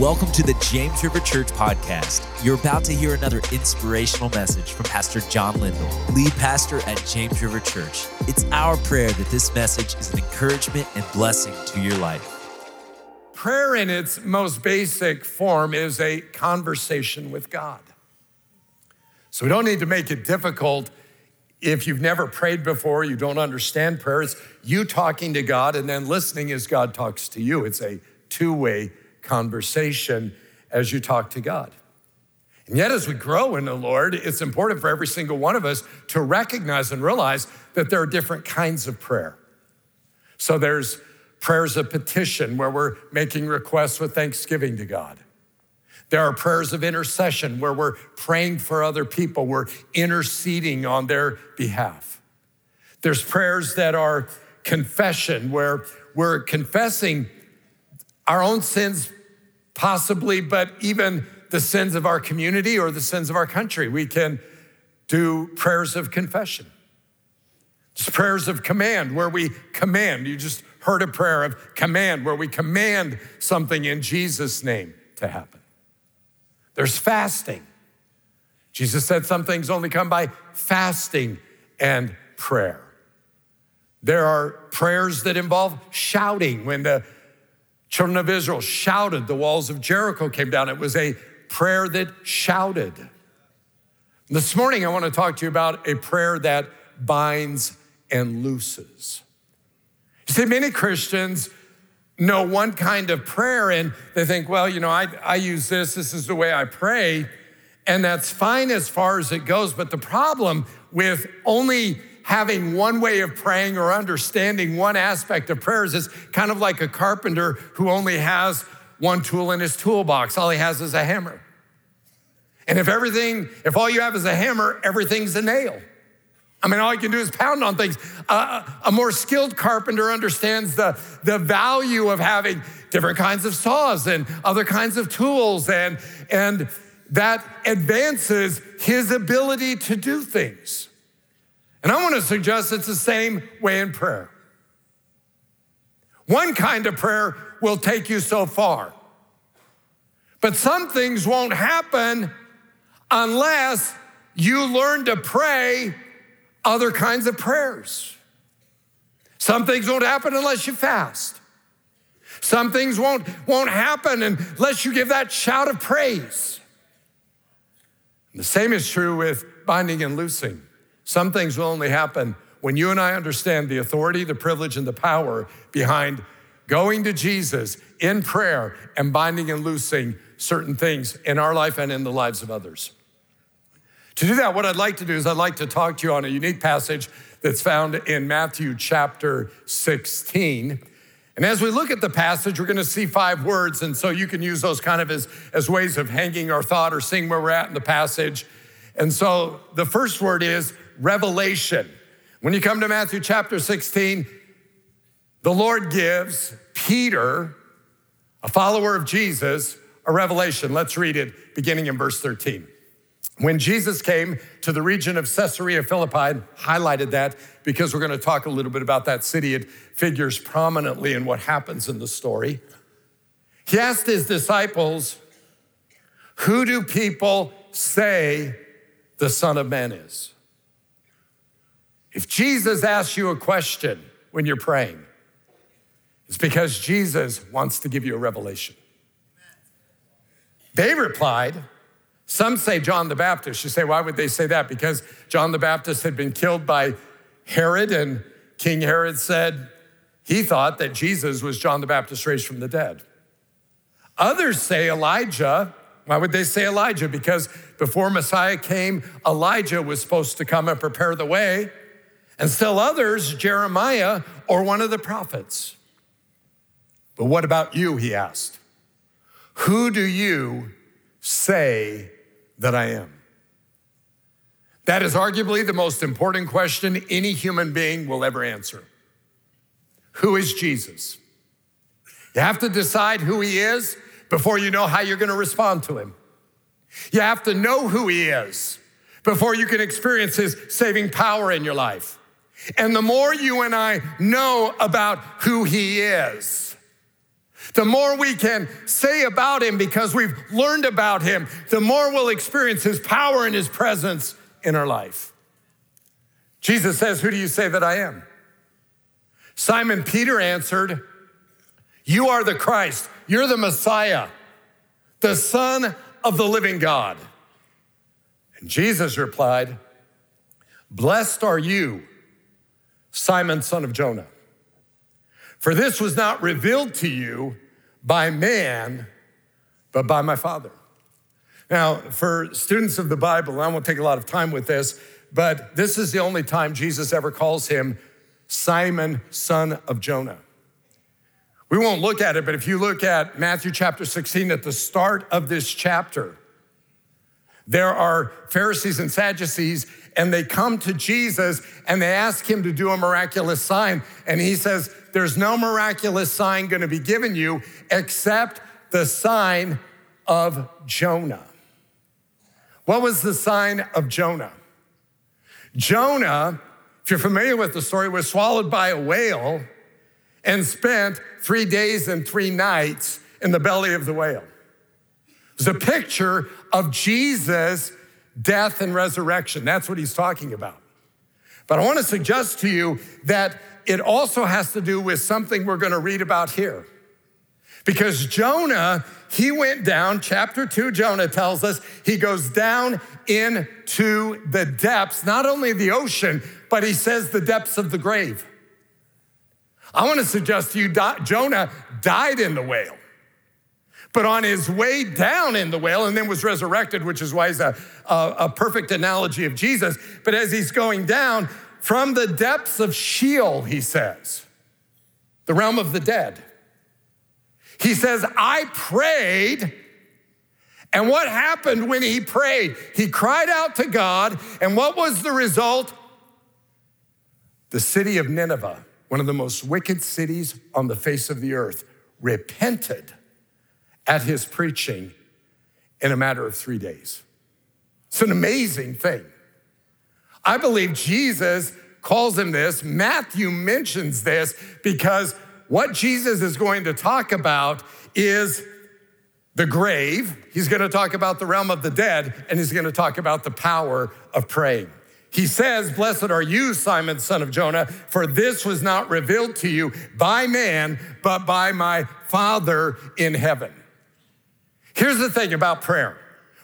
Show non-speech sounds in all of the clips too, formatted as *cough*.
Welcome to the James River Church podcast. You're about to hear another inspirational message from Pastor John Lindell, lead pastor at James River Church. It's our prayer that this message is an encouragement and blessing to your life. Prayer, in its most basic form, is a conversation with God. So we don't need to make it difficult. If you've never prayed before, you don't understand prayer, it's you talking to God and then listening as God talks to you. It's a two way conversation as you talk to God. And yet, as we grow in the Lord, it's important for every single one of us to recognize and realize that there are different kinds of prayer. So there's prayers of petition where we're making requests with thanksgiving to God. There are prayers of intercession where we're praying for other people, we're interceding on their behalf. There's prayers that are confession where we're confessing our own sins possibly, but even the sins of our community or the sins of our country. We can do prayers of confession. Just prayers of command, where we command. You just heard a prayer of command, where we command something in Jesus' name to happen. There's fasting. Jesus said some things only come by fasting and prayer. There are prayers that involve shouting when the Children of Israel shouted, the walls of Jericho came down. It was a prayer that shouted. This morning, I want to talk to you about a prayer that binds and looses. You see, many Christians know one kind of prayer and they think, well, you know, I, I use this, this is the way I pray, and that's fine as far as it goes. But the problem with only having one way of praying or understanding one aspect of prayers is kind of like a carpenter who only has one tool in his toolbox. All he has is a hammer. And if everything, if all you have is a hammer, everything's a nail. I mean, all you can do is pound on things. Uh, a more skilled carpenter understands the, the value of having different kinds of saws and other kinds of tools, and, and that advances his ability to do things. And I want to suggest it's the same way in prayer. One kind of prayer will take you so far, but some things won't happen unless you learn to pray other kinds of prayers. Some things won't happen unless you fast. Some things won't, won't happen unless you give that shout of praise. And the same is true with binding and loosing. Some things will only happen when you and I understand the authority, the privilege, and the power behind going to Jesus in prayer and binding and loosing certain things in our life and in the lives of others. To do that, what I'd like to do is I'd like to talk to you on a unique passage that's found in Matthew chapter 16. And as we look at the passage, we're going to see five words. And so you can use those kind of as, as ways of hanging our thought or seeing where we're at in the passage. And so the first word is revelation. When you come to Matthew chapter 16, the Lord gives Peter, a follower of Jesus, a revelation. Let's read it beginning in verse 13. When Jesus came to the region of Caesarea Philippi, highlighted that because we're going to talk a little bit about that city. It figures prominently in what happens in the story. He asked his disciples, Who do people say the Son of Man is? If Jesus asks you a question when you're praying, it's because Jesus wants to give you a revelation. They replied, some say John the Baptist. You say, why would they say that? Because John the Baptist had been killed by Herod, and King Herod said he thought that Jesus was John the Baptist raised from the dead. Others say Elijah. Why would they say Elijah? Because before Messiah came, Elijah was supposed to come and prepare the way. And still others, Jeremiah or one of the prophets. But what about you? He asked. Who do you say that I am? That is arguably the most important question any human being will ever answer. Who is Jesus? You have to decide who he is before you know how you're going to respond to him. You have to know who he is before you can experience his saving power in your life. And the more you and I know about who He is, The more we can say about him because we've learned about him, the more we'll experience his power and his presence in our life. Jesus says, Who do you say that I am? Simon Peter answered, You are the Christ, you're the Messiah, the Son of the living God. And Jesus replied, Blessed are you, Simon, son of Jonah. For this was not revealed to you by man, but by my Father. Now, for students of the Bible, I won't take a lot of time with this, but this is the only time Jesus ever calls him Simon, son of Jonah. We won't look at it, but if you look at Matthew chapter 16 at the start of this chapter, there are Pharisees and Sadducees, and they come to Jesus and they ask him to do a miraculous sign. And he says, There's no miraculous sign going to be given you except the sign of Jonah. What was the sign of Jonah? Jonah, if you're familiar with the story, was swallowed by a whale and spent three days and three nights in the belly of the whale. It's a picture of Jesus' death and resurrection. That's what he's talking about. But I want to suggest to you that it also has to do with something we're going to read about here. Because Jonah, he went down, chapter two, Jonah tells us, he goes down into the depths, not only the ocean, but he says the depths of the grave. I want to suggest to you, Jonah died in the whale but on his way down in the whale and then was resurrected, which is why he's a, a, a, perfect analogy of Jesus. But as he's going down from the depths of Sheol, he says, the realm of the dead, he says, I prayed. And what happened when he prayed? He cried out to God. And what was the result? The city of Nineveh, one of the most wicked cities on the face of the earth, repented at his preaching in a matter of three days. It's an amazing thing. I believe Jesus calls him this. Matthew mentions this because what Jesus is going to talk about is the grave. He's going to talk about the realm of the dead, and he's going to talk about the power of praying. He says, Blessed are you, Simon, son of Jonah, for this was not revealed to you by man, but by my Father in heaven. Here's the thing about prayer.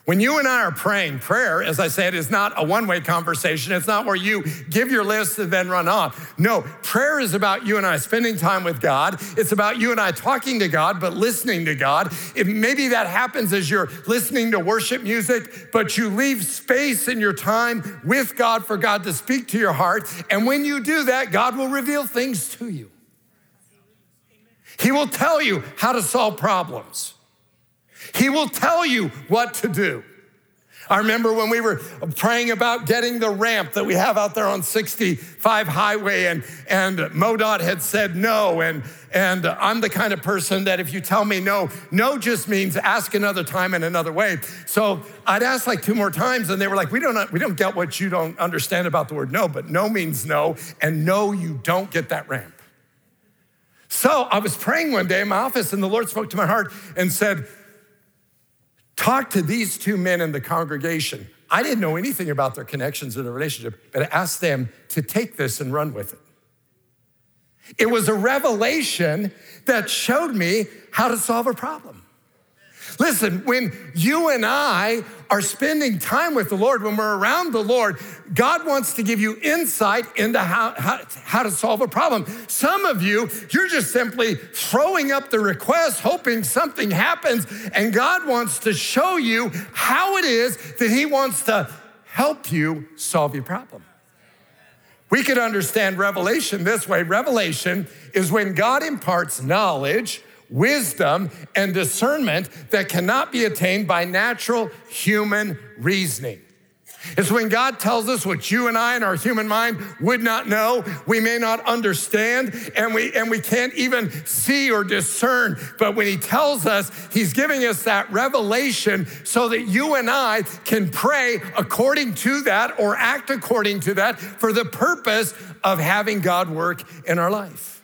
When you and I are praying, prayer, as I said, is not a one way conversation. It's not where you give your list and then run off. No, prayer is about you and I spending time with God. It's about you and I talking to God, but listening to God. If maybe that happens as you're listening to worship music, but you leave space in your time with God for God to speak to your heart. And when you do that, God will reveal things to you. He will tell you how to solve problems. He will tell you what to do. I remember when we were praying about getting the ramp that we have out there on 65 highway, and, and MoDOT had said no. And, and I'm the kind of person that if you tell me no, no just means ask another time in another way. So I'd ask like two more times, and they were like, we don't, we don't get what you don't understand about the word no, but no means no, and no, you don't get that ramp. So I was praying one day in my office, and the Lord spoke to my heart and said, Talk to these two men in the congregation. I didn't know anything about their connections in a relationship, but I asked them to take this and run with it. It was a revelation that showed me how to solve a problem. Listen, when you and I are spending time with the Lord, when we're around the Lord, God wants to give you insight into how, how, how, to solve a problem. Some of you, you're just simply throwing up the request, hoping something happens, and God wants to show you how it is that He wants to help you solve your problem. We could understand revelation this way revelation is when God imparts knowledge wisdom, and discernment that cannot be attained by natural human reasoning. It's when God tells us what you and I in our human mind would not know, we may not understand, and we and we can't even see or discern. But when He tells us, He's giving us that revelation so that you and I can pray according to that or act according to that for the purpose of having God work in our life.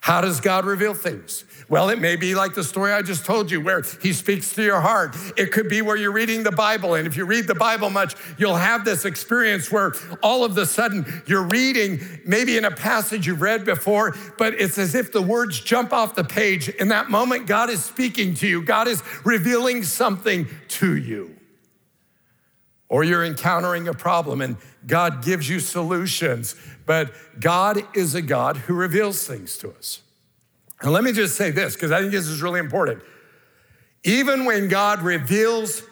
How does God reveal things? Well, it may be like the story I just told you, where he speaks to your heart. It could be where you're reading the Bible. And if you read the Bible much, you'll have this experience where all of a sudden you're reading, maybe in a passage you've read before, but it's as if the words jump off the page. In that moment, God is speaking to you, God is revealing something to you. Or you're encountering a problem and God gives you solutions, but God is a God who reveals things to us. And let me just say this, because I think this is really important. Even when God reveals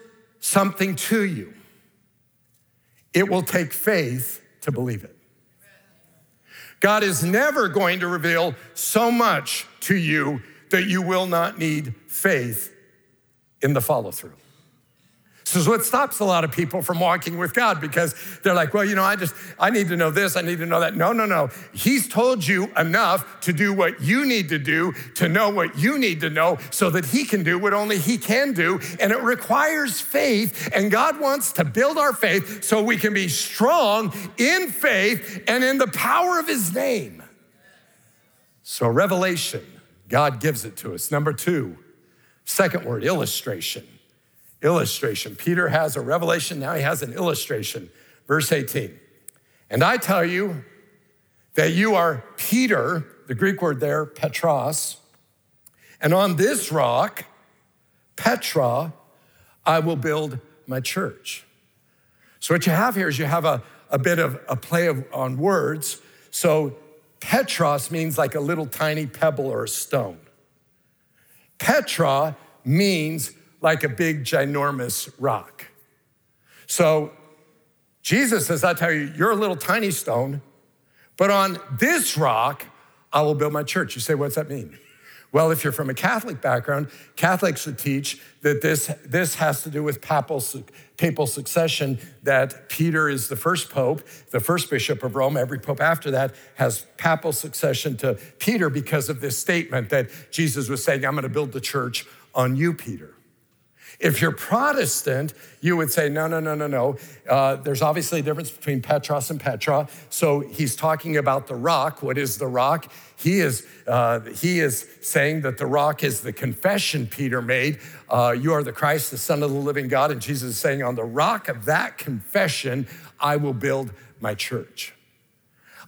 something to you, it will take faith to believe it. God is never going to reveal so much to you that you will not need faith in the follow through. This is what stops a lot of people from walking with God because they're like, well, you know, I just, I need to know this, I need to know that. No, no, no. He's told you enough to do what you need to do, to know what you need to know, so that He can do what only He can do. And it requires faith. And God wants to build our faith so we can be strong in faith and in the power of His name. So, revelation, God gives it to us. Number two, second word, illustration illustration. Peter has a revelation, now he has an illustration. Verse 18. And I tell you that you are Peter, the Greek word there, Petros, and on this rock, Petra, I will build my church. So, what you have here is you have a, a bit of a play of, on words. So, Petros means like a little tiny pebble or a stone. Petra means like a big, ginormous rock. So Jesus says, I tell you, you're a little tiny stone, but on this rock, I will build my church. You say, what's that mean? Well, if you're from a Catholic background, Catholics would teach that this, this has to do with papal, papal succession, that Peter is the first pope, the first bishop of Rome. Every pope after that has papal succession to Peter because of this statement that Jesus was saying, I'm going to build the church on you, Peter. If you're Protestant, you would say, no, no, no, no, no. Uh, there's obviously a difference between Petros and Petra. So he's talking about the rock. What is the rock? He is, uh, he is saying that the rock is the confession Peter made. Uh, you are the Christ, the Son of the living God. And Jesus is saying, on the rock of that confession, I will build my church.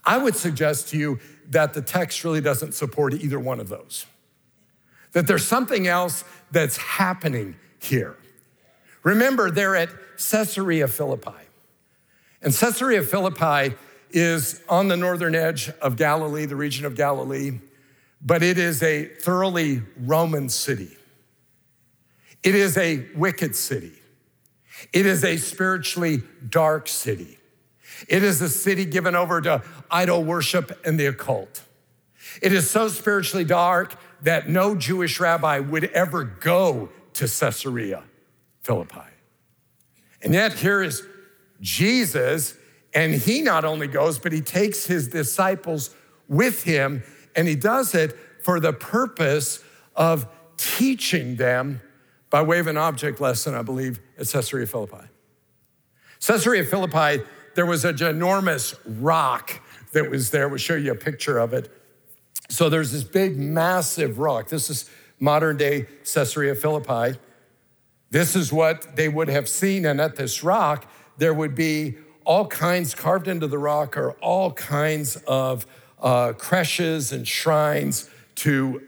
I would suggest to you that the text really doesn't support either one of those. That there's something else that's happening here. Remember, they're at Caesarea Philippi. And Caesarea Philippi is on the northern edge of Galilee, the region of Galilee, but it is a thoroughly Roman city. It is a wicked city. It is a spiritually dark city. It is a city given over to idol worship and the occult. It is so spiritually dark that no Jewish rabbi would ever go to Caesarea Philippi. And yet, here is Jesus, and he not only goes, but he takes his disciples with him, and he does it for the purpose of teaching them by way of an object lesson, I believe, at Caesarea Philippi. Caesarea Philippi, there was a ginormous rock that was there. We'll show you a picture of it. So there's this big, massive rock. This is modern day Caesarea Philippi. This is what they would have seen. And at this rock, there would be all kinds carved into the rock or all kinds of uh, creches and shrines to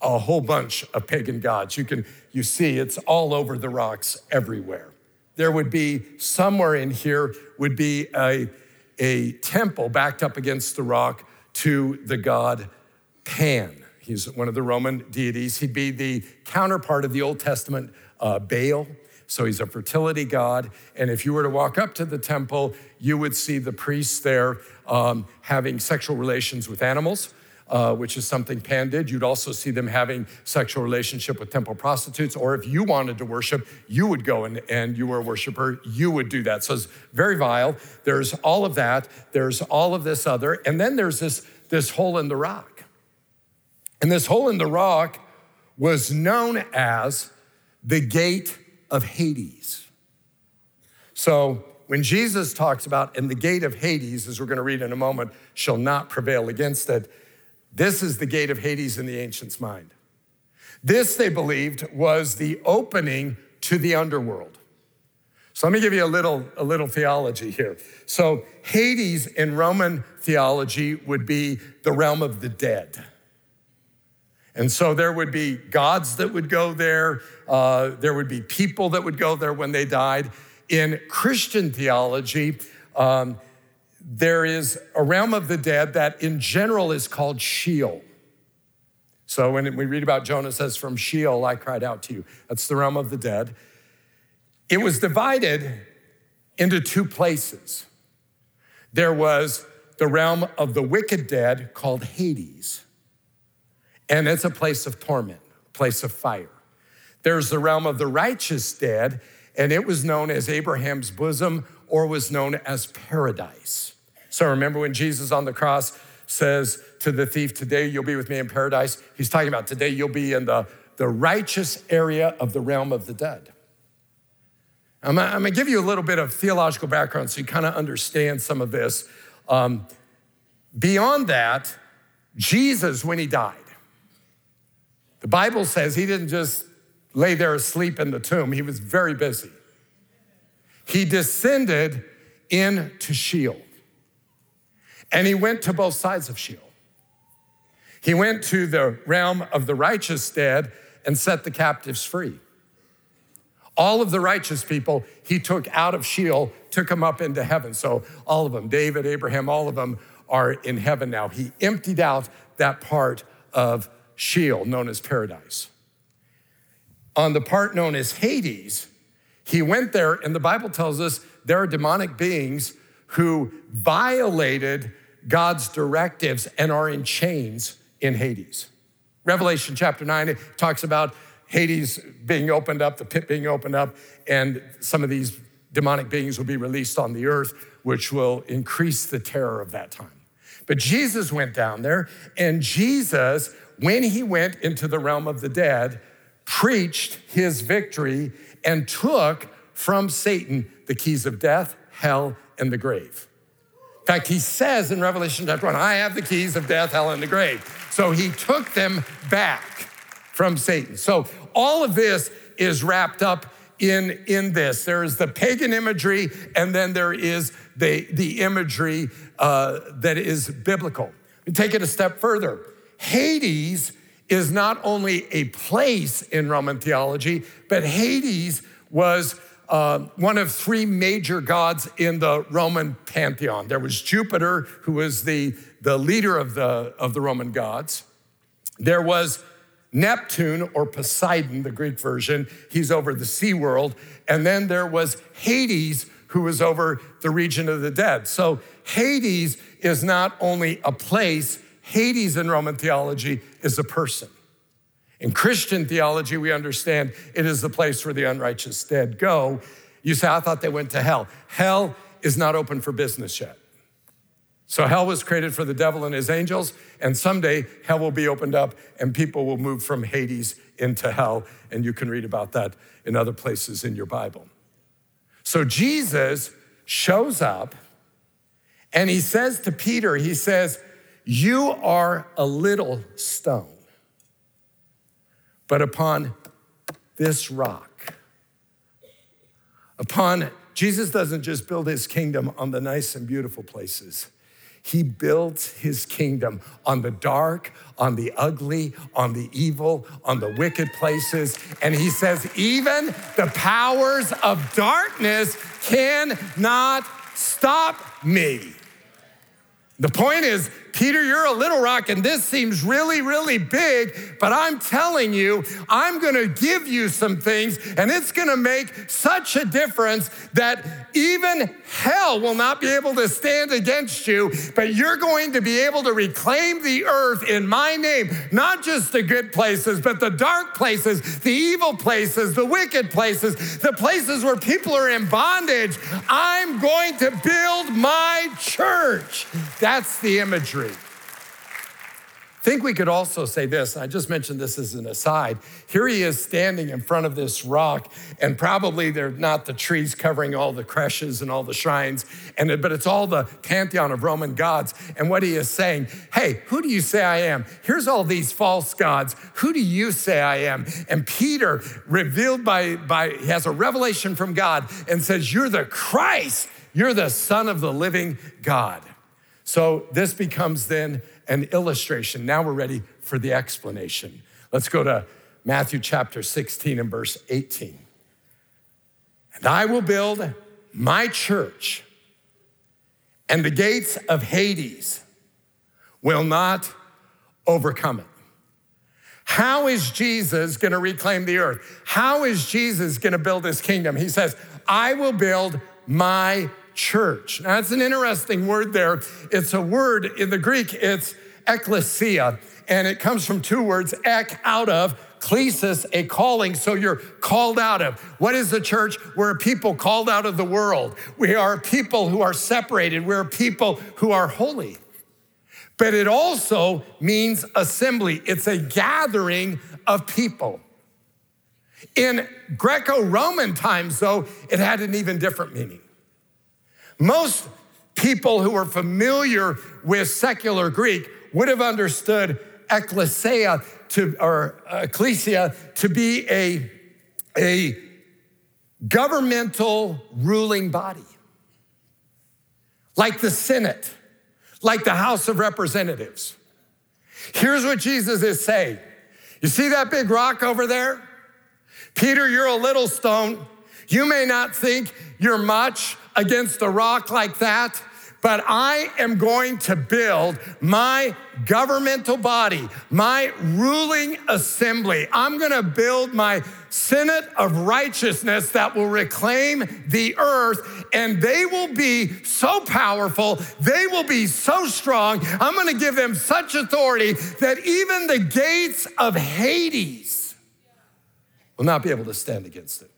a whole bunch of pagan gods. You can you see it's all over the rocks everywhere. There would be somewhere in here would be a, a temple backed up against the rock to the god Pan. He's one of the Roman deities. He'd be the counterpart of the Old Testament uh, Baal. So he's a fertility god. And if you were to walk up to the temple, you would see the priests there um, having sexual relations with animals. Uh, which is something Pan did. You'd also see them having sexual relationship with temple prostitutes, or if you wanted to worship, you would go and, and you were a worshiper, you would do that. So it's very vile. There's all of that. There's all of this other, and then there's this this hole in the rock. And this hole in the rock was known as the gate of Hades. So when Jesus talks about, and the gate of Hades, as we're going to read in a moment, shall not prevail against it, this is the gate of Hades in the ancient's mind. This, they believed, was the opening to the underworld. So let me give you a little, a little theology here. So Hades in Roman theology would be the realm of the dead. And so there would be gods that would go there, uh, there would be people that would go there when they died. In Christian theology, um, there is a realm of the dead that in general is called Sheol. So when we read about Jonah says, From Sheol I cried out to you, that's the realm of the dead. It was divided into two places. There was the realm of the wicked dead called Hades, and it's a place of torment, a place of fire. There's the realm of the righteous dead, and it was known as Abraham's bosom or was known as paradise. So remember when Jesus on the cross says to the thief, Today you'll be with me in paradise? He's talking about today you'll be in the, the righteous area of the realm of the dead. I'm, I'm gonna give you a little bit of theological background so you kind of understand some of this. Um, beyond that, Jesus, when he died, the Bible says he didn't just lay there asleep in the tomb, he was very busy. He descended into Sheol. And he went to both sides of Sheol. He went to the realm of the righteous dead and set the captives free. All of the righteous people he took out of Sheol, took them up into heaven. So all of them, David, Abraham, all of them are in heaven now. He emptied out that part of Sheol, known as paradise. On the part known as Hades, he went there, and the Bible tells us there are demonic beings who violated God's directives and are in chains in Hades. Revelation chapter 9 it talks about Hades being opened up, the pit being opened up, and some of these demonic beings will be released on the earth, which will increase the terror of that time. But Jesus went down there, and Jesus, when he went into the realm of the dead, preached his victory and took from Satan the keys of death, hell, and the grave. In fact, he says in Revelation chapter 1, I have the keys of death, hell, and the grave. So he took them back from Satan. So all of this is wrapped up in, in this. There is the pagan imagery, and then there is the, the imagery uh, that is biblical. Take it a step further. Hades is not only a place in Roman theology, but Hades was uh, one of three major gods in the Roman pantheon. There was Jupiter, who was the, the leader of the, of the Roman gods. There was Neptune or Poseidon, the Greek version, he's over the sea world. And then there was Hades, who was over the region of the dead. So Hades is not only a place, Hades in Roman theology is a person. In Christian theology, we understand it is the place where the unrighteous dead go. You say, I thought they went to hell. Hell is not open for business yet. So hell was created for the devil and his angels, and someday hell will be opened up and people will move from Hades into hell. And you can read about that in other places in your Bible. So Jesus shows up and he says to Peter, he says, You are a little stone. But upon this rock, upon Jesus doesn't just build his kingdom on the nice and beautiful places. He builds his kingdom on the dark, on the ugly, on the evil, on the wicked places. And he says, even the powers of darkness cannot stop me. The point is, Peter, you're a little rock, and this seems really, really big, but I'm telling you, I'm gonna give you some things, and it's gonna make such a difference that even hell will not be able to stand against you, but you're going to be able to reclaim the earth in my name, not just the good places, but the dark places, the evil places, the wicked places, the places where people are in bondage. I'm going to build my church. That's the imagery. Think we could also say this. I just mentioned this as an aside. Here he is standing in front of this rock, and probably they're not the trees covering all the creches and all the shrines, and but it's all the pantheon of Roman gods. And what he is saying, hey, who do you say I am? Here's all these false gods. Who do you say I am? And Peter, revealed by, by he has a revelation from God and says, You're the Christ, you're the Son of the living God. So this becomes then an illustration. Now we're ready for the explanation. Let's go to Matthew chapter 16 and verse 18. And I will build my church, and the gates of Hades will not overcome it. How is Jesus going to reclaim the earth? How is Jesus going to build his kingdom? He says, I will build my church. Now, that's an interesting word there. It's a word in the Greek, it's ecclesia, and it comes from two words, ek, out of, klesis, a calling. So you're called out of. What is the church? We're a people called out of the world. We are people who are separated. We're people who are holy. But it also means assembly, it's a gathering of people. In Greco Roman times, though, it had an even different meaning. Most people who are familiar with secular Greek would have understood ecclesia to, or uh, ecclesia to be a, a governmental ruling body, like the Senate, like the House of Representatives. Here's what Jesus is saying You see that big rock over there? Peter, you're a little stone. You may not think you're much, against a rock like that, but I am going to build my governmental body, my ruling assembly. I'm going to build my Senate of righteousness that will reclaim the earth, and they will be so powerful, they will be so strong. I'm going to give them such authority that even the gates of Hades will not be able to stand against it.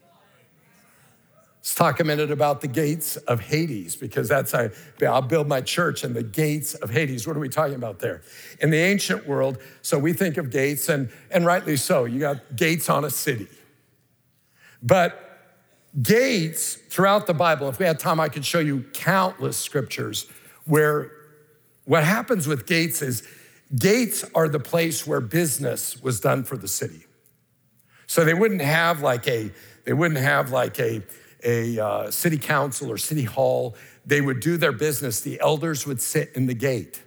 Let's talk a minute about the gates of Hades, because that's how I'll build my church and the gates of Hades. What are we talking about there? In the ancient world, so we think of gates, and, and rightly so, you got gates on a city. But gates throughout the Bible, if we had time, I could show you countless scriptures where what happens with gates is gates are the place where business was done for the city. So they wouldn't have like a, they wouldn't have like a, a uh, city council or city hall, they would do their business. The elders would sit in the gate.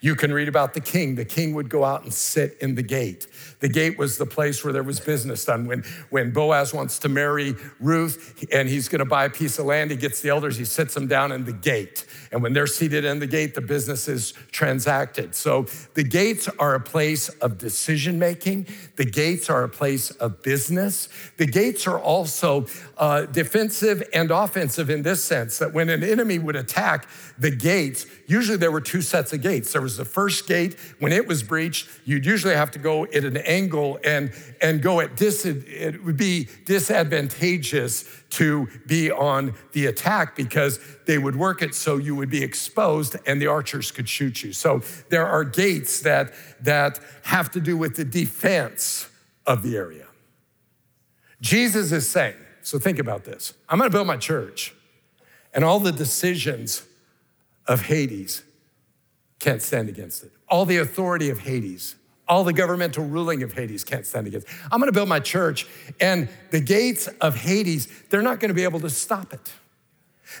You can read about the king. The king would go out and sit in the gate. The gate was the place where there was business done. When, when Boaz wants to marry Ruth and he's going to buy a piece of land, he gets the elders, he sits them down in the gate. And when they're seated in the gate, the business is transacted. So the gates are a place of decision making, the gates are a place of business. The gates are also uh, defensive and offensive in this sense that when an enemy would attack the gates, usually there were two sets of gates. There was the first gate, when it was breached, you'd usually have to go at an angle and, and go at dis, it would be disadvantageous to be on the attack because they would work it so you would be exposed and the archers could shoot you. So there are gates that, that have to do with the defense of the area. Jesus is saying, so think about this I'm gonna build my church, and all the decisions of Hades can't stand against it. All the authority of Hades, all the governmental ruling of Hades can't stand against. It. I'm to build my church, and the gates of Hades, they're not to be able to stop it.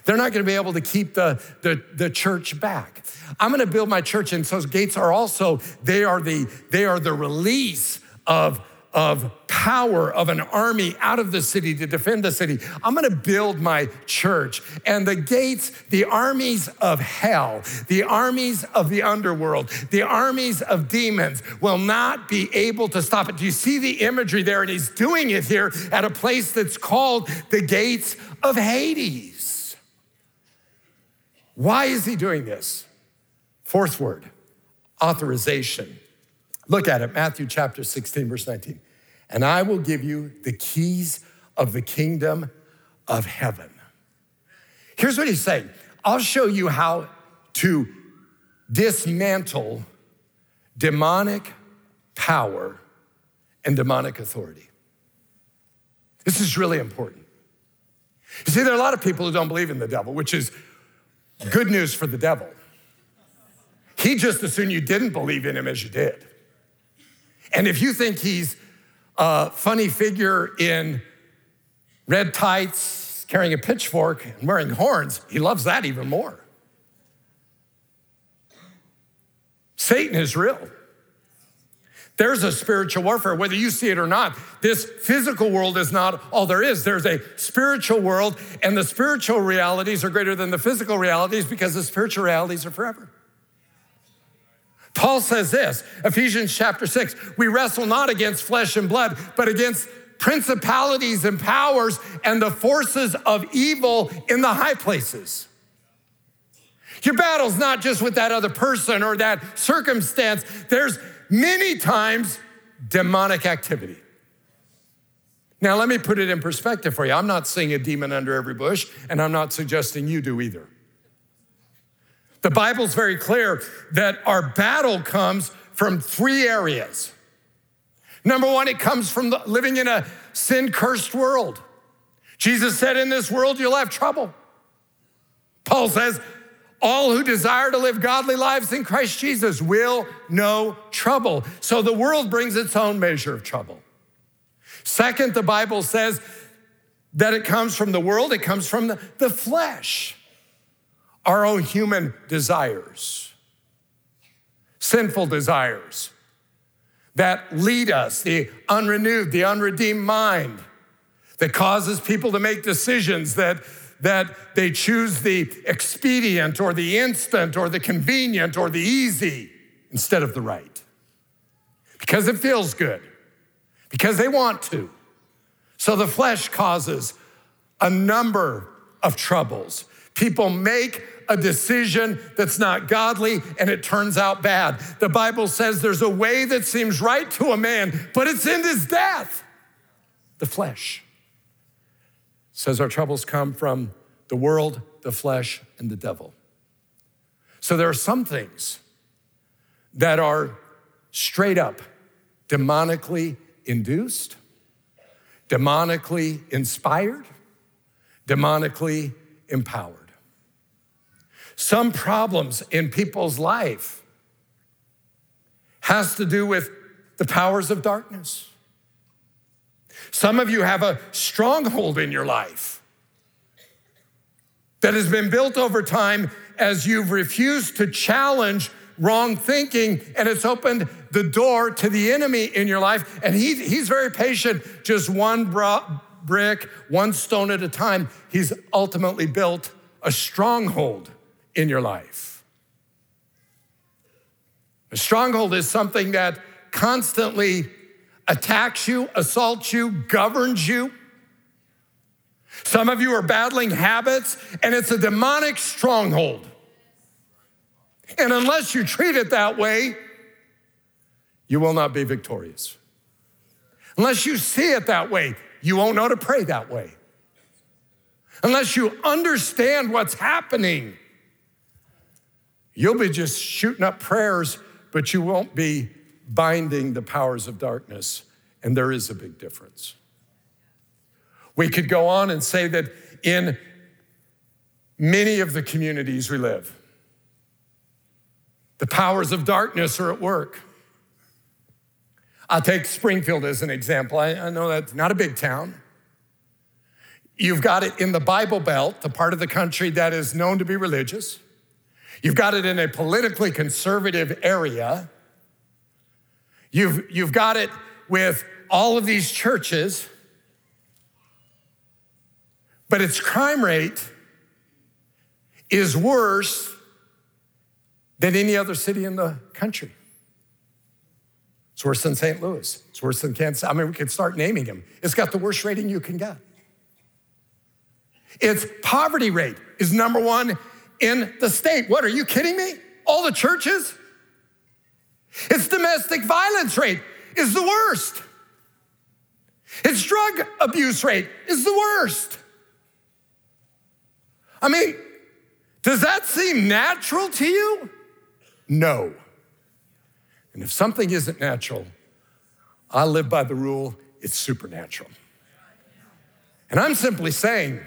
They're not to be able to keep the, the, the church back. I'm to build my church, and so gates are also, they are the, they are the release of of power of an army out of the city to defend the city. I'm gonna build my church. And the gates, the armies of hell, the armies of the underworld, the armies of demons will not be able to stop it. Do you see the imagery there? And he's doing it here at a place that's called the gates of Hades. Why is he doing this? Fourth word authorization. Look at it, Matthew chapter 16, verse 19 and I will give you the keys of the kingdom of heaven. Here's what he's saying I'll show you how to dismantle demonic power and demonic authority. This is really important. You see, there are a lot of people who don't believe in the devil, which is good news for the devil. He just assumed you didn't believe in him as you did. And if you think he's a funny figure in red tights, carrying a pitchfork, and wearing horns, he loves that even more. Satan is real. There's a spiritual warfare, whether you see it or not. This physical world is not all there is. There's a spiritual world, and the spiritual realities are greater than the physical realities because the spiritual realities are forever. Paul says this, Ephesians chapter 6 we wrestle not against flesh and blood, but against principalities and powers and the forces of evil in the high places. Your battle's not just with that other person or that circumstance, there's many times demonic activity. Now, let me put it in perspective for you. I'm not seeing a demon under every bush, and I'm not suggesting you do either. The Bible's very clear that our battle comes from three areas. Number one, it comes from the, living in a sin cursed world. Jesus said, In this world, you'll have trouble. Paul says, All who desire to live godly lives in Christ Jesus will know trouble. So the world brings its own measure of trouble. Second, the Bible says that it comes from the world, it comes from the, the flesh our own human desires, sinful desires that lead us, the unrenewed, the unredeemed mind that causes people to make decisions that, that they choose the expedient or the instant or the convenient or the easy instead of the right. Because it feels good, because they want to. So the flesh causes a number of troubles. People make a decision that's not godly and it turns out bad. The Bible says there's a way that seems right to a man, but it's in his death. The flesh it says our troubles come from the world, the flesh, and the devil. So there are some things that are straight up demonically induced, demonically inspired, demonically empowered some problems in people's life has to do with the powers of darkness. Some of you have a stronghold in your life that has been built over time as you've refused to challenge wrong thinking, and it's opened the door to the enemy in your life. And he, he's very patient, just one brick, one stone at a time. He's ultimately built a stronghold in your life. A stronghold is something that constantly attacks you, assaults you, governs you. Some of you are battling habits, and it's a demonic stronghold. And unless you treat it that way, you will not be victorious. Unless you see it that way, you won't know to pray that way. Unless you understand what's happening You'll be just shooting up prayers, but you won't be binding the powers of darkness. And there is a big difference. We could go on and say that in many of the communities we live, the powers of darkness are at work. I'll take Springfield as an example. I, I, know that's not a big town. You've got it in the Bible Belt, the part of the country that is known to be religious. You've got it in a politically conservative area. You've, you've got it with all of these churches, but its crime rate is worse than any other city in the country. It's worse than St. Louis. It's worse than Kansas. I mean, we could start naming them. It's got the worst rating you can get. Its poverty rate is number one in the state. What, are you kidding me? All the churches? Its domestic violence rate is the worst. Its drug abuse rate is the worst. I mean, does that seem natural to you? No. And if something isn't natural, I live by the rule it's supernatural. And I'm simply saying,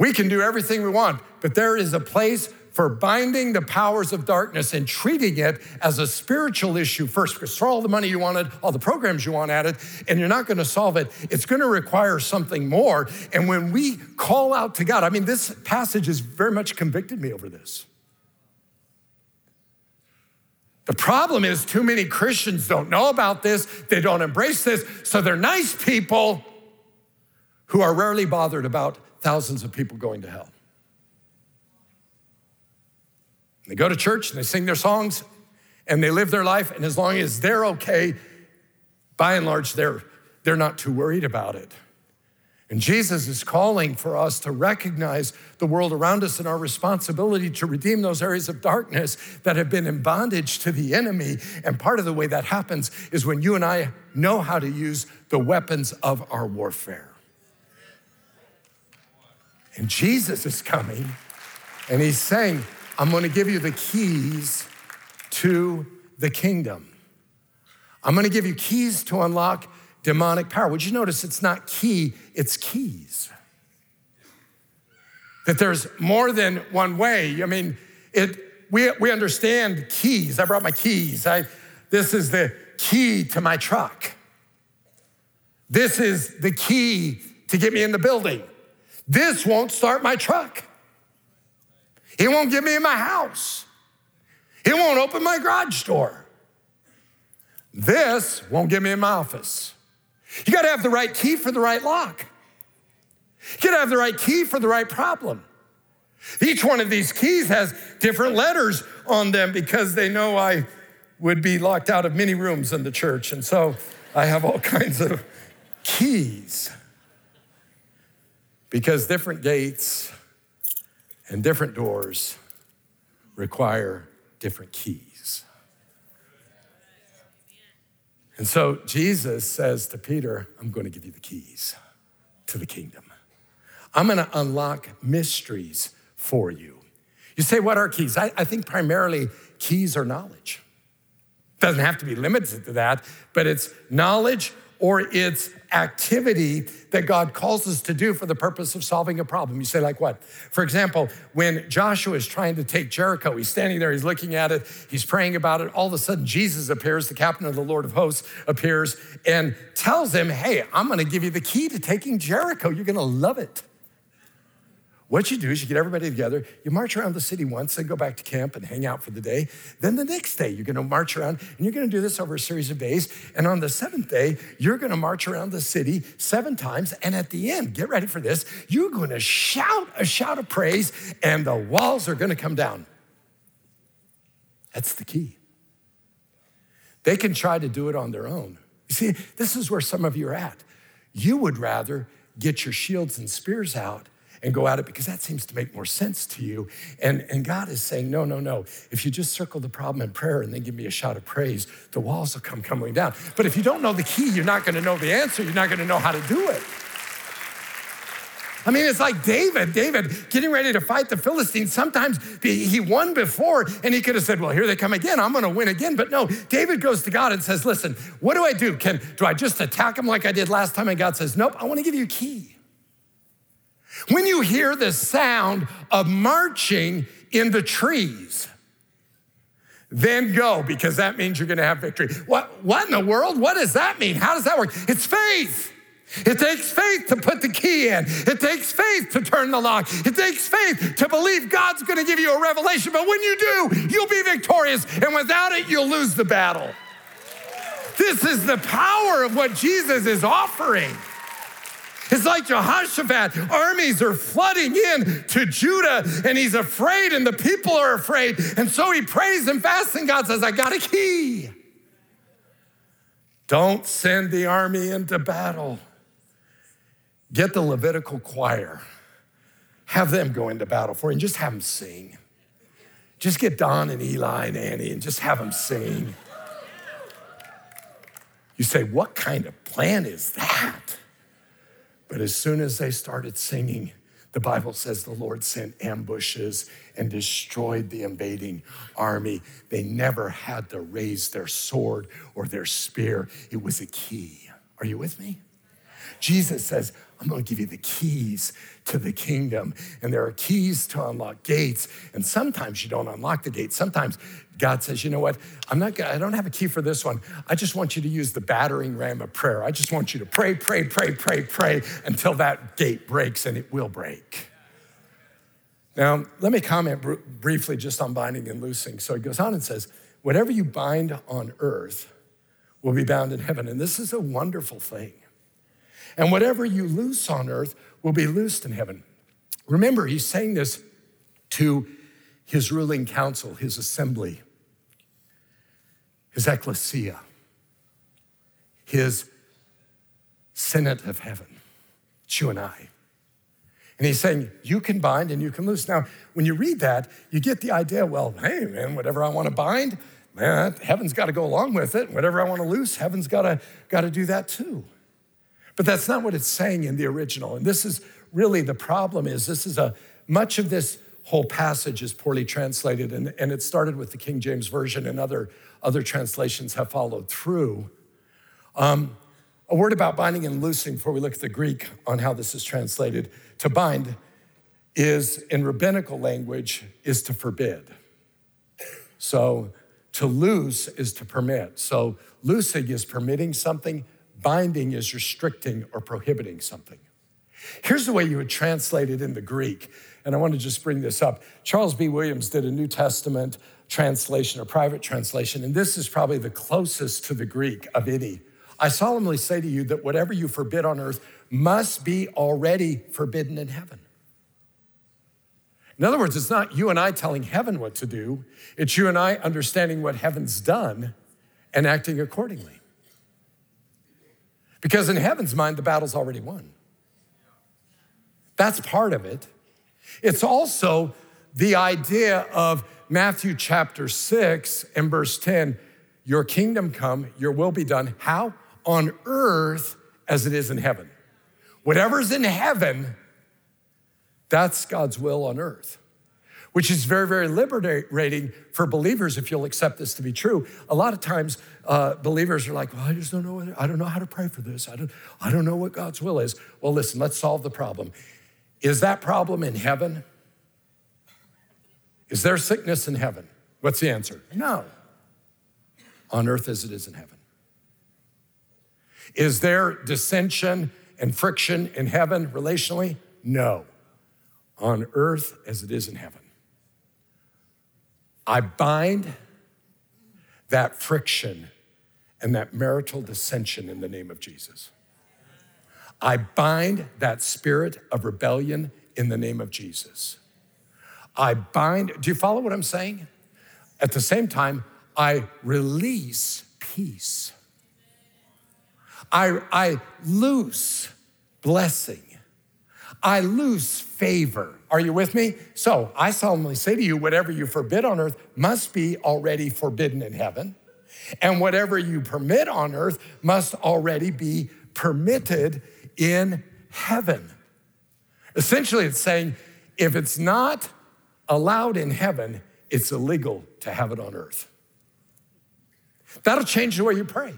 we can do everything we want, but there is a place for binding the powers of darkness and treating it as a spiritual issue first, because throw all the money you wanted, all the programs you want at it, and you're not gonna solve it. It's gonna require something more. And when we call out to God, I mean, this passage has very much convicted me over this. The problem is, too many Christians don't know about this, they don't embrace this, so they're nice people who are rarely bothered about thousands of people going to hell. They go to church and they sing their songs and they live their life, and as long as they're okay, by and large, they're, they're not too worried about it. And Jesus is calling for us to recognize the world around us and our responsibility to redeem those areas of darkness that have been in bondage to the enemy. And part of the way that happens is when you and I know how to use the weapons of our warfare. And Jesus is coming and he's saying, I'm to give you the keys to the kingdom. I'm to give you keys to unlock demonic power. Would you notice it's not key, it's keys? That there's more than one way. I mean, it, we, we understand keys. I brought my keys. I, this is the key to my truck. This is the key to get me in the building. This won't start my truck. He won't get me in my house. He won't open my garage door. This won't get me in my office. You got to have the right key for the right lock. You got to have the right key for the right problem. Each one of these keys has different letters on them because they know I would be locked out of many rooms in the church. And so I have all *laughs* kinds of keys because different gates and different doors require different keys. And so Jesus says to Peter, I'm going to give you the keys to the kingdom. I'm going to unlock mysteries for you. You say, what are keys? I, I think primarily keys are knowledge. Doesn't have to be limited to that, but it's knowledge or it's activity that God calls us to do for the purpose of solving a problem. You say, like what? For example, when Joshua is trying to take Jericho, he's standing there, he's looking at it, he's praying about it. All of a sudden, Jesus appears, the captain of the Lord of hosts appears and tells him, Hey, I'm gonna give you the key to taking Jericho. You're gonna love it. What you do is you get everybody together, you march around the city once, then go back to camp and hang out for the day. Then the next day, you're gonna march around and you're gonna do this over a series of days. And on the seventh day, you're gonna march around the city seven times. And at the end, get ready for this, you're gonna shout a shout of praise and the walls are gonna come down. That's the key. They can try to do it on their own. You see, this is where some of you are at. You would rather get your shields and spears out and go at it because that seems to make more sense to you. And, and God is saying, no, no, no. If you just circle the problem in prayer and then give me a shout of praise, the walls will come coming down. But if you don't know the key, you're not going to know the answer. You're not going to know how to do it. I mean, it's like David, David getting ready to fight the Philistines. Sometimes he won before and he could have said, Well, here they come again. I'm going to win again. But no, David goes to God and says, Listen, what do I do? Can, do I just attack him like I did last time? And God says, Nope, I want to give you a key. When you hear the sound of marching in the trees, then go because that means you're going to have victory. What, what in the world? What does that mean? How does that work? It's faith. It takes faith to put the key in. It takes faith to turn the lock. It takes faith to believe God's going to give you a revelation. But when you do, you'll be victorious. And without it, you'll lose the battle. This is the power of what Jesus is offering. It's like Jehoshaphat. Armies are flooding in to Judah, and he's afraid, and the people are afraid. And so he prays and fasts, and God says, I got a key. Don't send the army into battle. Get the Levitical choir, have them go into battle for you, and just have them sing. Just get Don and Eli and Annie and just have them sing. You say, What kind of plan is that? But as soon as they started singing, The Bible says the Lord sent ambushes and destroyed the invading army. They never had to raise their sword or their spear, it was a key. Are you with me? Jesus says, I'm going to give you the keys to the kingdom. And there are keys to unlock gates. And sometimes you don't unlock the gate. Sometimes God says, you know what? I'm not I don't have a key for this one. I just want you to use the battering ram of prayer. I just want you to pray, pray, pray, pray, pray until that gate breaks and it will break. Now, let me comment br- briefly just on binding and loosing. So he goes on and says, whatever you bind on earth will be bound in heaven. And this is a wonderful thing. And whatever you loose on earth will be loosed in heaven. Remember, he's saying this to his ruling council, his assembly, his ecclesia, his senate of heaven. It's you and I. And he's saying, you can bind and you can loose. Now, when you read that, you get the idea well, hey, man, whatever I want to bind, man, heaven's got to go along with it. Whatever I want to loose, heaven's got to, got to do that too. But that's not what it's saying in the original. And this is really the problem is this is a much of this whole passage is poorly translated. And, and it started with the king james version and other, other translations have followed through. Um, a word about binding and loosing before we look at the greek on how this is translated. To bind is in rabbinical language is to forbid. So to loose is to permit. So loosing is permitting something Binding is restricting or prohibiting something. Here's the way you would translate it in the Greek. And I want to just bring this up. Charles B. Williams did a New Testament translation, a private translation, and this is probably the closest to the Greek of any. I solemnly say to you that whatever you forbid on earth must be already forbidden in heaven. In other words, it's not you and I telling heaven what to do, it's you and I understanding what heaven's done and acting accordingly. Because in heaven's mind, the battle's already won. That's part of it. It's also the idea of Matthew chapter 6 and verse 10 Your kingdom come, your will be done. How? On earth as it is in heaven. Whatever's in heaven, that's God's will on earth which is very, very liberating for believers if you'll accept this to be true. A lot of times, uh, believers are like, well, I just don't know, what, I don't know how to pray for this. I don't, I don't know what God's will is. Well, listen, let's solve the problem. Is that problem in heaven? Is there sickness in heaven? What's the answer? No. On earth as it is in heaven. Is there dissension and friction in heaven relationally? No. On earth as it is in heaven. I bind that friction and that marital dissension in the name of Jesus. I bind that spirit of rebellion in the name of Jesus. I bind, do you follow what I'm saying? At the same time, I release peace. I, I loose blessing. I lose favor. Are you with me? So I solemnly say to you, whatever you forbid on earth must be already forbidden in heaven. And whatever you permit on earth must already be permitted in heaven. Essentially, it's saying if it's not allowed in heaven, it's illegal to have it on earth. That'll change the way you pray.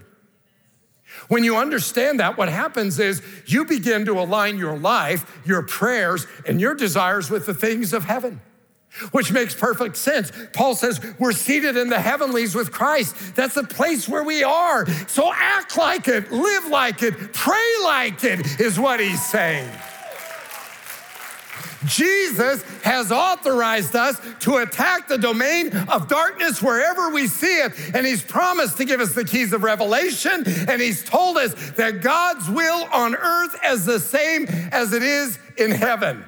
When you understand that, what happens is you begin to align your life, your prayers, and your desires with the things of heaven, which makes perfect sense. Paul says we're seated in the heavenlies with Christ. That's the place where we are. So act like it, live like it, pray like it, is what he's saying. Jesus has authorized us to attack the domain of darkness wherever we see it. And He's promised to give us the keys of revelation. And He's told us that God's will on earth is the same as it is in heaven.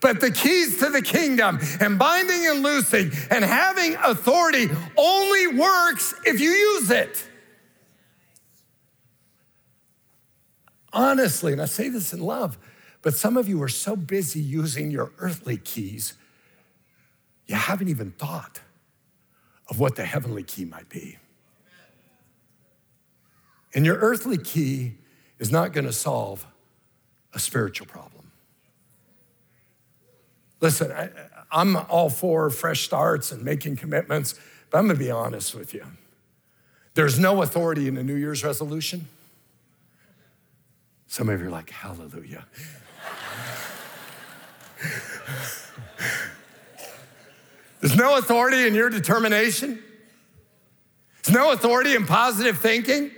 But the keys to the kingdom and binding and loosing and having authority only works if you use it. Honestly, and I say this in love, but some of you are so busy using your earthly keys, you haven't even thought of what the heavenly key might be. And your earthly key is not going to solve a spiritual problem. Listen, I, I'm all for fresh starts and making commitments, but I'm gonna be honest with you. There's no authority in a New Year's resolution. Some of you are like, hallelujah. There's no authority in your determination. There's no authority in positive thinking.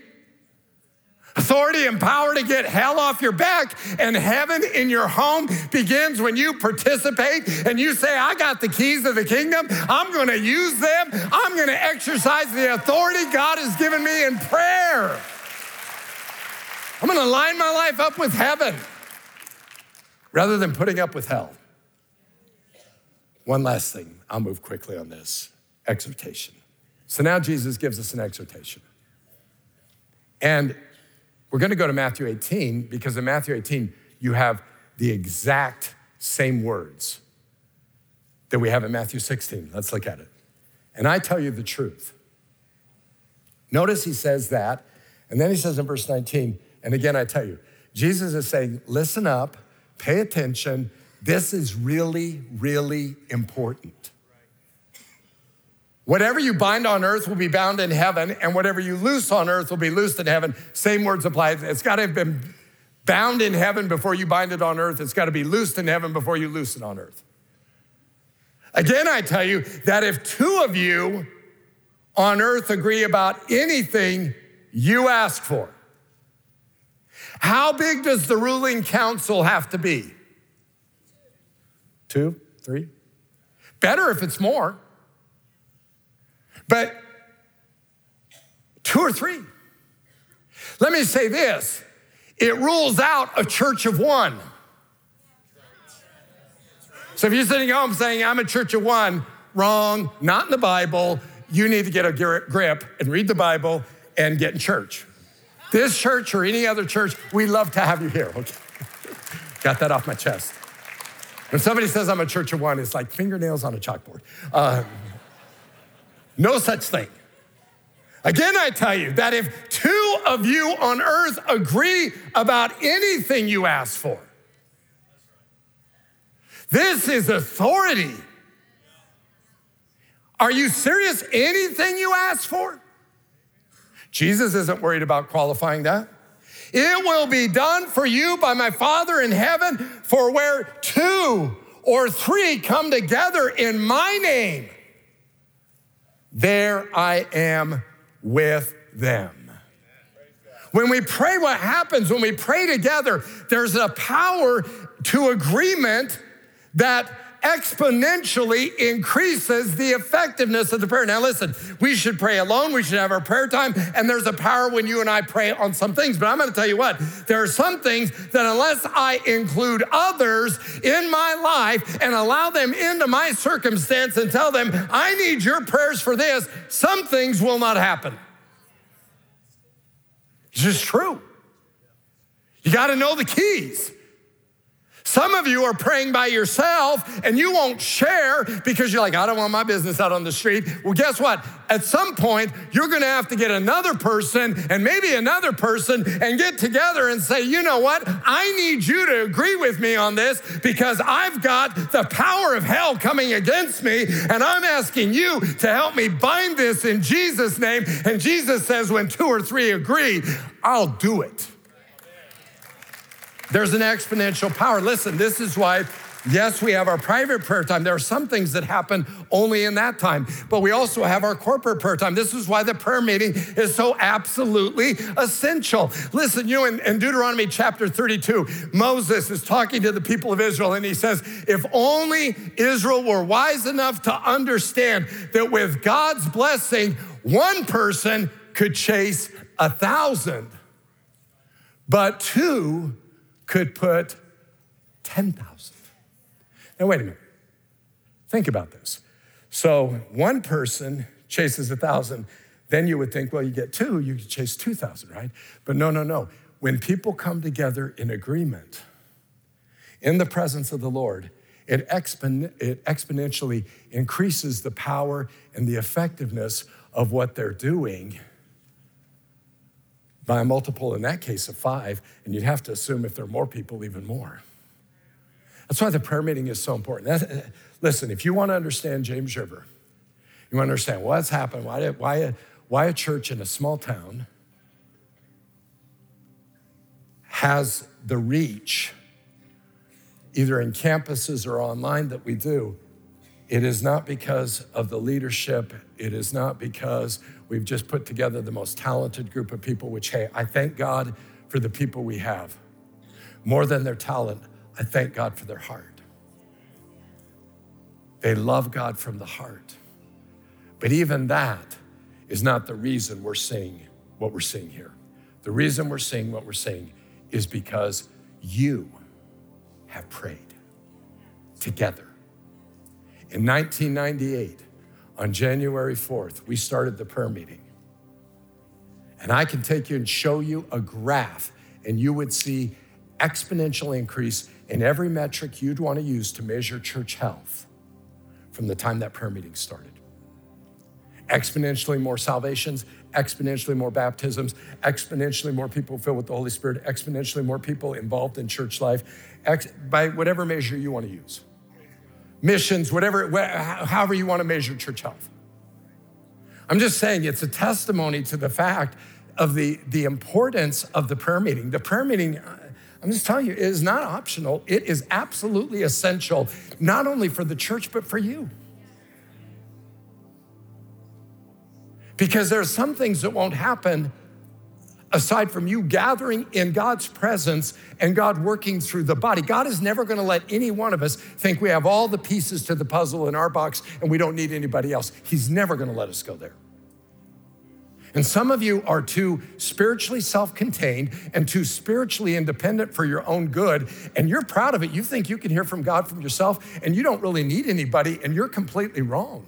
Authority and power to get hell off your back and heaven in your home begins when you participate and you say, I got the keys of the kingdom. I'm going to use them. I'm going to exercise the authority God has given me in prayer. I'm going to line my life up with heaven rather than putting up with hell. One last thing, I'll move quickly on this exhortation. So now Jesus gives us an exhortation. And we're going to go to Matthew 18 because in Matthew 18, you have the exact same words that we have in Matthew 16. Let's look at it. And I tell you the truth. Notice he says that, and then he says in verse 19, and again, I tell you, Jesus is saying, listen up, pay attention. This is really, really important. Whatever you bind on earth will be bound in heaven, and whatever you loose on earth will be loosed in heaven. Same words apply. It's got to have been bound in heaven before you bind it on earth. It's got to be loosed in heaven before you loose it on earth. Again, I tell you that if two of you on earth agree about anything you ask for, how big does the ruling council have to be? Two, three? Better if it's more. But two or three. Let me say this it rules out a church of one. So if you're sitting home saying, I'm a church of one, wrong, not in the Bible. You need to get a grip and read the Bible and get in church. This church or any other church, we love to have you here. Okay. *laughs* Got that off my chest. When somebody says I'm a church of one, it's like fingernails on a chalkboard. Uh, no such thing. Again, I tell you that if two of you on earth agree about anything you ask for, this is authority. Are you serious? Anything you ask for? Jesus isn't worried about qualifying that. It will be done for you by my Father in heaven, for where two or three come together in my name, there I am with them. When we pray, what happens when we pray together, there's a power to agreement that exponentially increases the effectiveness of the prayer. Now, listen, we should pray alone, we should have our prayer time, and there's a power when you and I pray on some things. But I'm gonna tell you what, there are some things that unless I include others in my life and allow them into my circumstance and tell them, I need your prayers for this, some things will not happen. It's just true. You got to know the keys. Some of you are praying by yourself and you won't share because you're like, I don't want my business out on the street. Well, guess what? At some point, you're going to have to get another person and maybe another person and get together and say, you know what? I need you to agree with me on this because I've got the power of hell coming against me and I'm asking you to help me bind this in Jesus' name. And Jesus says, when two or three agree, I'll do it. There's an exponential power. Listen, this is why Yes, we have our private prayer time. There are some things that happen only in that time, but we also have our corporate prayer time. This is why the prayer meeting is so absolutely essential. Listen, you know, in, in, Deuteronomy chapter 32, Moses is talking to the people of Israel and he says, If only Israel were wise enough to understand that with God's blessing, one person could chase a thousand, but two could put 10,000. Now, wait a minute. Think about this. So, one person chases a thousand, then you would think, well, you get two, you could chase 2,000, right? But no, no, no. When people come together in agreement, in the presence of the Lord, it, expon- it exponentially increases the power and the effectiveness of what they're doing by a multiple in that case of five, and you'd have to assume if there are more people, even more. That's why the prayer meeting is so important. That's, uh, listen, if you want to understand James River, you want to understand what's happened, why, why, why a church in a small town has the reach, either in campuses or online, that we do. It is not because of the leadership. It is not because we've just put together the most talented group of people, which, hey, I thank God for the people we have. More than their talent, I thank God for their heart. They love God from the heart. But even that is not the reason we're seeing what we're seeing here. The reason we're seeing what we're seeing is because you have prayed together. In 1998, on January 4th, we started the prayer meeting. And I can take you and show you a graph, and you would see exponential increase in every metric you'd want to use to measure church health from the time that prayer meeting started. Exponentially more salvations, exponentially more baptisms, exponentially more people filled with the Holy Spirit, exponentially more people involved in church life, ex- by whatever measure you want to use. Missions, whatever, however you want to measure church health. I'm just saying it's a testimony to the fact of the, the importance of the prayer meeting. The prayer meeting, I'm just telling you, is not optional. It is absolutely essential, not only for the church, but for you. Because there are some things that won't happen aside from you gathering in God's presence and God working through the body. God is never going to let any one of us think we have all the pieces to the puzzle in our box and we don't need anybody else. He's never going to let us go there. And some of you are too spiritually self contained and too spiritually independent for your own good, and you're proud of it. You think you can hear from God from yourself, and you don't really need anybody, and you're completely wrong.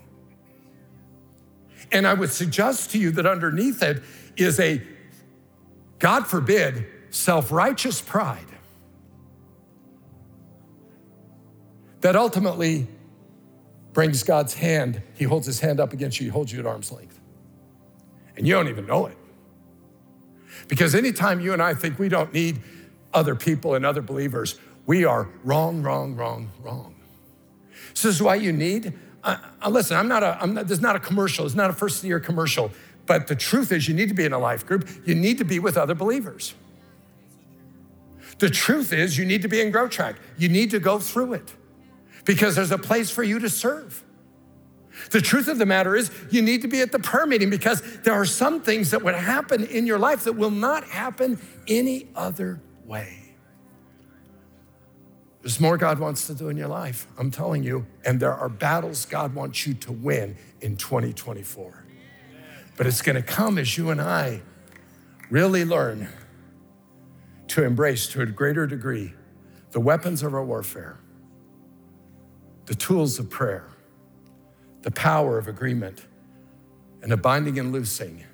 And I would suggest to you that underneath it is a, God forbid, self righteous pride that ultimately brings God's hand. He holds his hand up against you, he holds you at arm's length. And you don't even know it. Because anytime you and I think we don't need other people and other believers, we are wrong, wrong, wrong, wrong. So this is why you need uh, listen, I'm not a, I'm not, this is not a commercial, it's not a first year commercial, but the truth is you need to be in a life group, you need to be with other believers. The truth is you need to be in Grow Track, you need to go through it because there's a place for you to serve. The truth of the matter is, you need to be at the prayer meeting because there are some things that would happen in your life that will not happen any other way. There's more God wants to do in your life, I'm telling you. And there are battles God wants you to win in 2024. But it's going to come as you and I really learn to embrace to a greater degree the weapons of our warfare, the tools of prayer, the power of agreement, and the binding and loosing,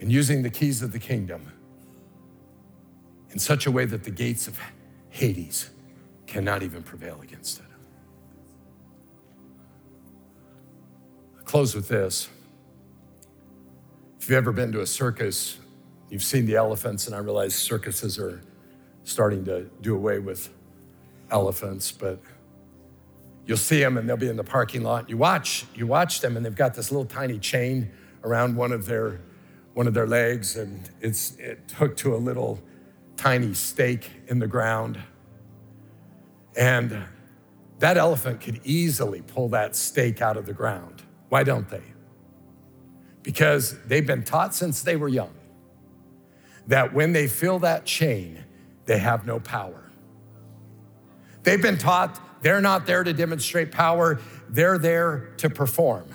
and using the keys of the kingdom in such a way that the gates of Hades cannot even prevail against it. I'll close with this. If you've ever been to a circus, you've seen the elephants, and I realize circuses are starting to do away with elephants, but you'll see them and they'll be in the parking lot. You watch, you watch them, and they've got this little tiny chain around one of their one of their legs, and it's it hooked to a little tiny stake in the ground. And that elephant could easily pull that stake out of the ground. Why don't they? Because they've been taught since they were young that when they feel that chain, they have no power. They've been taught they're not there to demonstrate power, they're there to perform.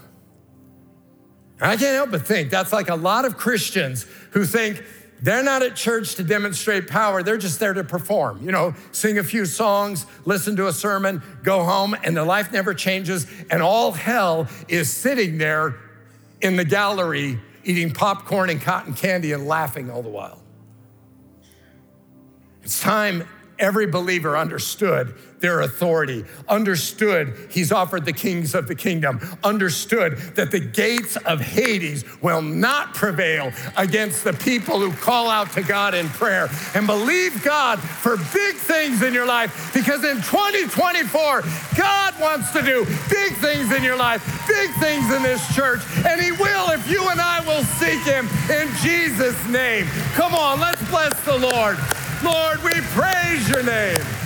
I can't help but think that's like a lot of Christians who think they're not at church to demonstrate power. They're just there to perform. You know, sing a few songs, listen to a sermon, go home, and their life never changes. And all hell is sitting there in the gallery eating popcorn and cotton candy and laughing all the while. It's time every believer understood their authority, understood he's offered the kings of the kingdom, understood that the gates of Hades will not prevail against the people who call out to God in prayer and believe God for big things in your life because in 2024, God wants to do big things in your life, big things in this church, and He will if you and I will seek Him in Jesus' name. Come on, let's bless the Lord. Lord, we praise your name.